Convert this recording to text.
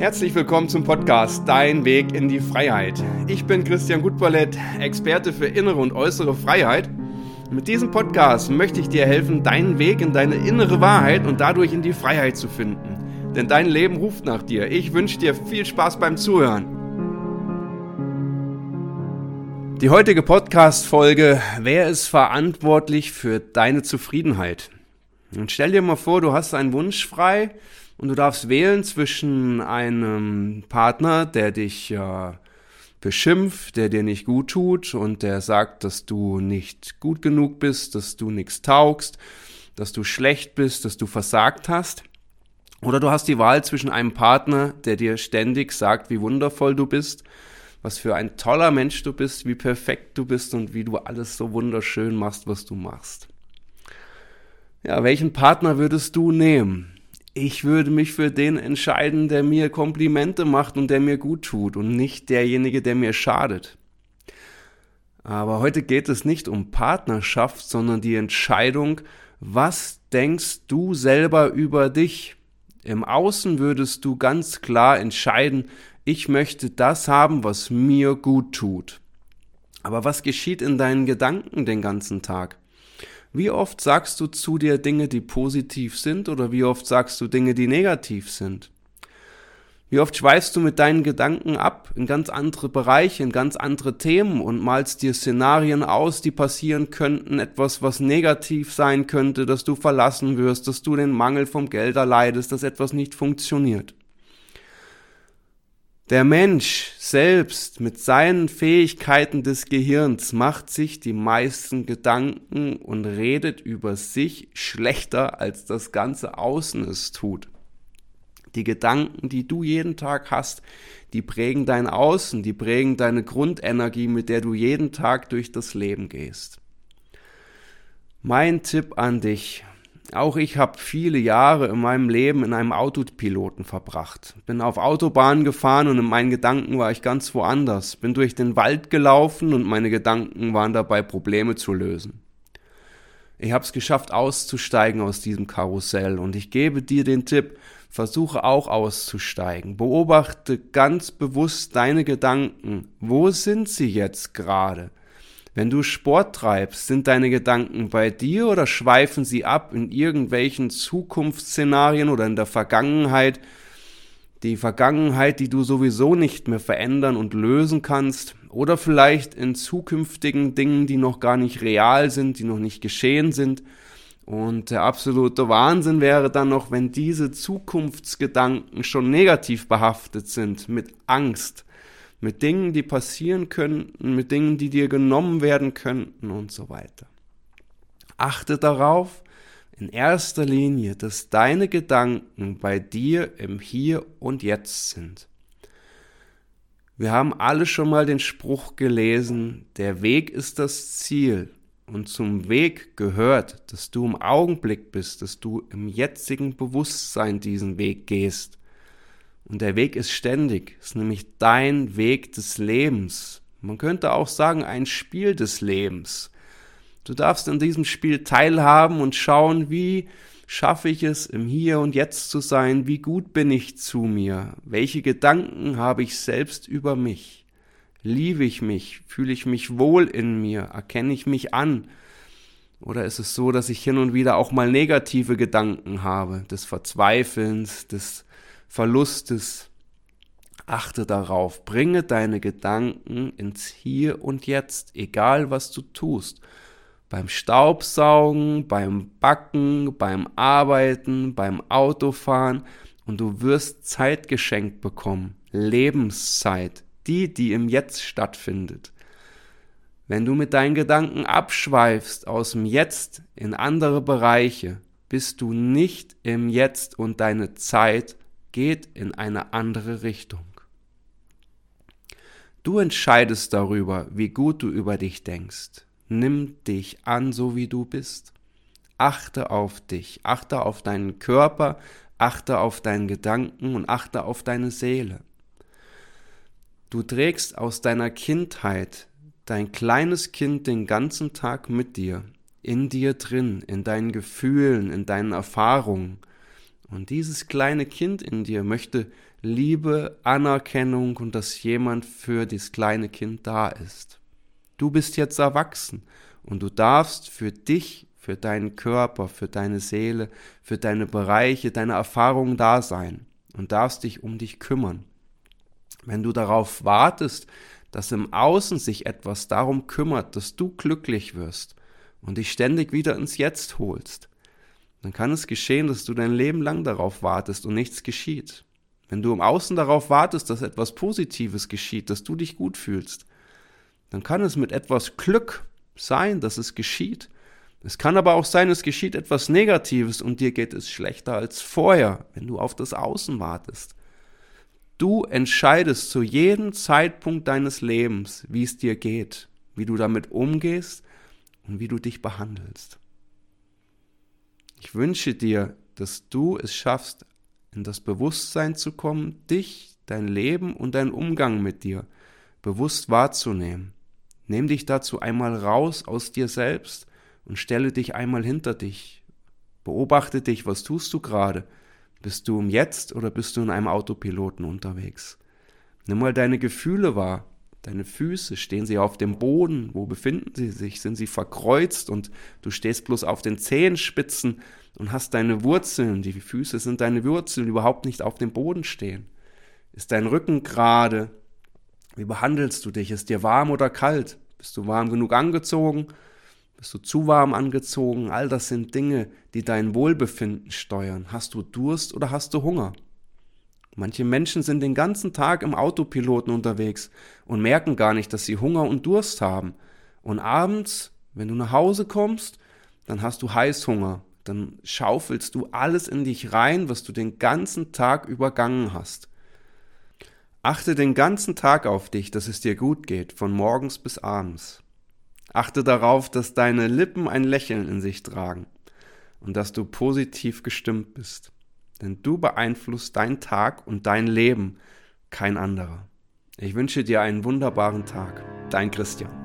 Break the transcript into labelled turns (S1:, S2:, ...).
S1: Herzlich willkommen zum Podcast Dein Weg in die Freiheit. Ich bin Christian Gutballett, Experte für innere und äußere Freiheit. Mit diesem Podcast möchte ich dir helfen, deinen Weg in deine innere Wahrheit und dadurch in die Freiheit zu finden. Denn dein Leben ruft nach dir. Ich wünsche dir viel Spaß beim Zuhören. Die heutige Podcast-Folge, wer ist verantwortlich für deine Zufriedenheit? Und stell dir mal vor, du hast einen Wunsch frei und du darfst wählen zwischen einem Partner, der dich äh, beschimpft, der dir nicht gut tut und der sagt, dass du nicht gut genug bist, dass du nichts taugst, dass du schlecht bist, dass du versagt hast. Oder du hast die Wahl zwischen einem Partner, der dir ständig sagt, wie wundervoll du bist, was für ein toller Mensch du bist, wie perfekt du bist und wie du alles so wunderschön machst, was du machst. Ja, welchen Partner würdest du nehmen? Ich würde mich für den entscheiden, der mir Komplimente macht und der mir gut tut und nicht derjenige, der mir schadet. Aber heute geht es nicht um Partnerschaft, sondern die Entscheidung, was denkst du selber über dich? Im Außen würdest du ganz klar entscheiden, ich möchte das haben, was mir gut tut. Aber was geschieht in deinen Gedanken den ganzen Tag? Wie oft sagst du zu dir Dinge, die positiv sind oder wie oft sagst du Dinge, die negativ sind? Wie oft schweifst du mit deinen Gedanken ab in ganz andere Bereiche, in ganz andere Themen und malst dir Szenarien aus, die passieren könnten, etwas, was negativ sein könnte, dass du verlassen wirst, dass du den Mangel vom Geld erleidest, dass etwas nicht funktioniert. Der Mensch selbst mit seinen Fähigkeiten des Gehirns macht sich die meisten Gedanken und redet über sich schlechter, als das ganze Außen es tut. Die Gedanken, die du jeden Tag hast, die prägen dein Außen, die prägen deine Grundenergie, mit der du jeden Tag durch das Leben gehst. Mein Tipp an dich, auch ich habe viele Jahre in meinem Leben in einem Autopiloten verbracht. Bin auf Autobahnen gefahren und in meinen Gedanken war ich ganz woanders. Bin durch den Wald gelaufen und meine Gedanken waren dabei, Probleme zu lösen. Ich habe es geschafft, auszusteigen aus diesem Karussell und ich gebe dir den Tipp, versuche auch auszusteigen. Beobachte ganz bewusst deine Gedanken. Wo sind sie jetzt gerade? Wenn du Sport treibst, sind deine Gedanken bei dir oder schweifen sie ab in irgendwelchen Zukunftsszenarien oder in der Vergangenheit? Die Vergangenheit, die du sowieso nicht mehr verändern und lösen kannst, oder vielleicht in zukünftigen Dingen, die noch gar nicht real sind, die noch nicht geschehen sind. Und der absolute Wahnsinn wäre dann noch, wenn diese Zukunftsgedanken schon negativ behaftet sind mit Angst, mit Dingen, die passieren könnten, mit Dingen, die dir genommen werden könnten und so weiter. Achte darauf, in erster Linie, dass deine Gedanken bei dir im Hier und Jetzt sind. Wir haben alle schon mal den Spruch gelesen, der Weg ist das Ziel. Und zum Weg gehört, dass du im Augenblick bist, dass du im jetzigen Bewusstsein diesen Weg gehst. Und der Weg ist ständig, ist nämlich dein Weg des Lebens. Man könnte auch sagen, ein Spiel des Lebens. Du darfst in diesem Spiel teilhaben und schauen, wie schaffe ich es, im Hier und Jetzt zu sein, wie gut bin ich zu mir, welche Gedanken habe ich selbst über mich, liebe ich mich, fühle ich mich wohl in mir, erkenne ich mich an, oder ist es so, dass ich hin und wieder auch mal negative Gedanken habe, des Verzweifelns, des Verlustes. Achte darauf, bringe deine Gedanken ins Hier und Jetzt, egal was du tust. Beim Staubsaugen, beim Backen, beim Arbeiten, beim Autofahren und du wirst Zeit geschenkt bekommen, Lebenszeit, die, die im Jetzt stattfindet. Wenn du mit deinen Gedanken abschweifst aus dem Jetzt in andere Bereiche, bist du nicht im Jetzt und deine Zeit geht in eine andere Richtung. Du entscheidest darüber, wie gut du über dich denkst. Nimm dich an, so wie du bist. Achte auf dich, achte auf deinen Körper, achte auf deinen Gedanken und achte auf deine Seele. Du trägst aus deiner Kindheit dein kleines Kind den ganzen Tag mit dir, in dir drin, in deinen Gefühlen, in deinen Erfahrungen. Und dieses kleine Kind in dir möchte Liebe, Anerkennung und dass jemand für das kleine Kind da ist. Du bist jetzt erwachsen und du darfst für dich, für deinen Körper, für deine Seele, für deine Bereiche, deine Erfahrungen da sein und darfst dich um dich kümmern. Wenn du darauf wartest, dass im Außen sich etwas darum kümmert, dass du glücklich wirst und dich ständig wieder ins Jetzt holst, dann kann es geschehen, dass du dein Leben lang darauf wartest und nichts geschieht. Wenn du im Außen darauf wartest, dass etwas Positives geschieht, dass du dich gut fühlst, dann kann es mit etwas Glück sein, dass es geschieht. Es kann aber auch sein, es geschieht etwas Negatives und dir geht es schlechter als vorher, wenn du auf das Außen wartest. Du entscheidest zu jedem Zeitpunkt deines Lebens, wie es dir geht, wie du damit umgehst und wie du dich behandelst. Ich wünsche dir, dass du es schaffst, in das Bewusstsein zu kommen, dich, dein Leben und deinen Umgang mit dir bewusst wahrzunehmen. Nimm dich dazu einmal raus aus dir selbst und stelle dich einmal hinter dich. Beobachte dich, was tust du gerade? Bist du im Jetzt oder bist du in einem Autopiloten unterwegs? Nimm mal deine Gefühle wahr. Deine Füße, stehen sie auf dem Boden? Wo befinden sie sich? Sind sie verkreuzt und du stehst bloß auf den Zehenspitzen und hast deine Wurzeln, die Füße sind deine Wurzeln, überhaupt nicht auf dem Boden stehen? Ist dein Rücken gerade? Wie behandelst du dich? Ist dir warm oder kalt? Bist du warm genug angezogen? Bist du zu warm angezogen? All das sind Dinge, die dein Wohlbefinden steuern. Hast du Durst oder hast du Hunger? Manche Menschen sind den ganzen Tag im Autopiloten unterwegs und merken gar nicht, dass sie Hunger und Durst haben. Und abends, wenn du nach Hause kommst, dann hast du Heißhunger. Dann schaufelst du alles in dich rein, was du den ganzen Tag übergangen hast. Achte den ganzen Tag auf dich, dass es dir gut geht, von morgens bis abends. Achte darauf, dass deine Lippen ein Lächeln in sich tragen und dass du positiv gestimmt bist. Denn du beeinflusst dein Tag und dein Leben, kein anderer. Ich wünsche dir einen wunderbaren Tag. Dein Christian.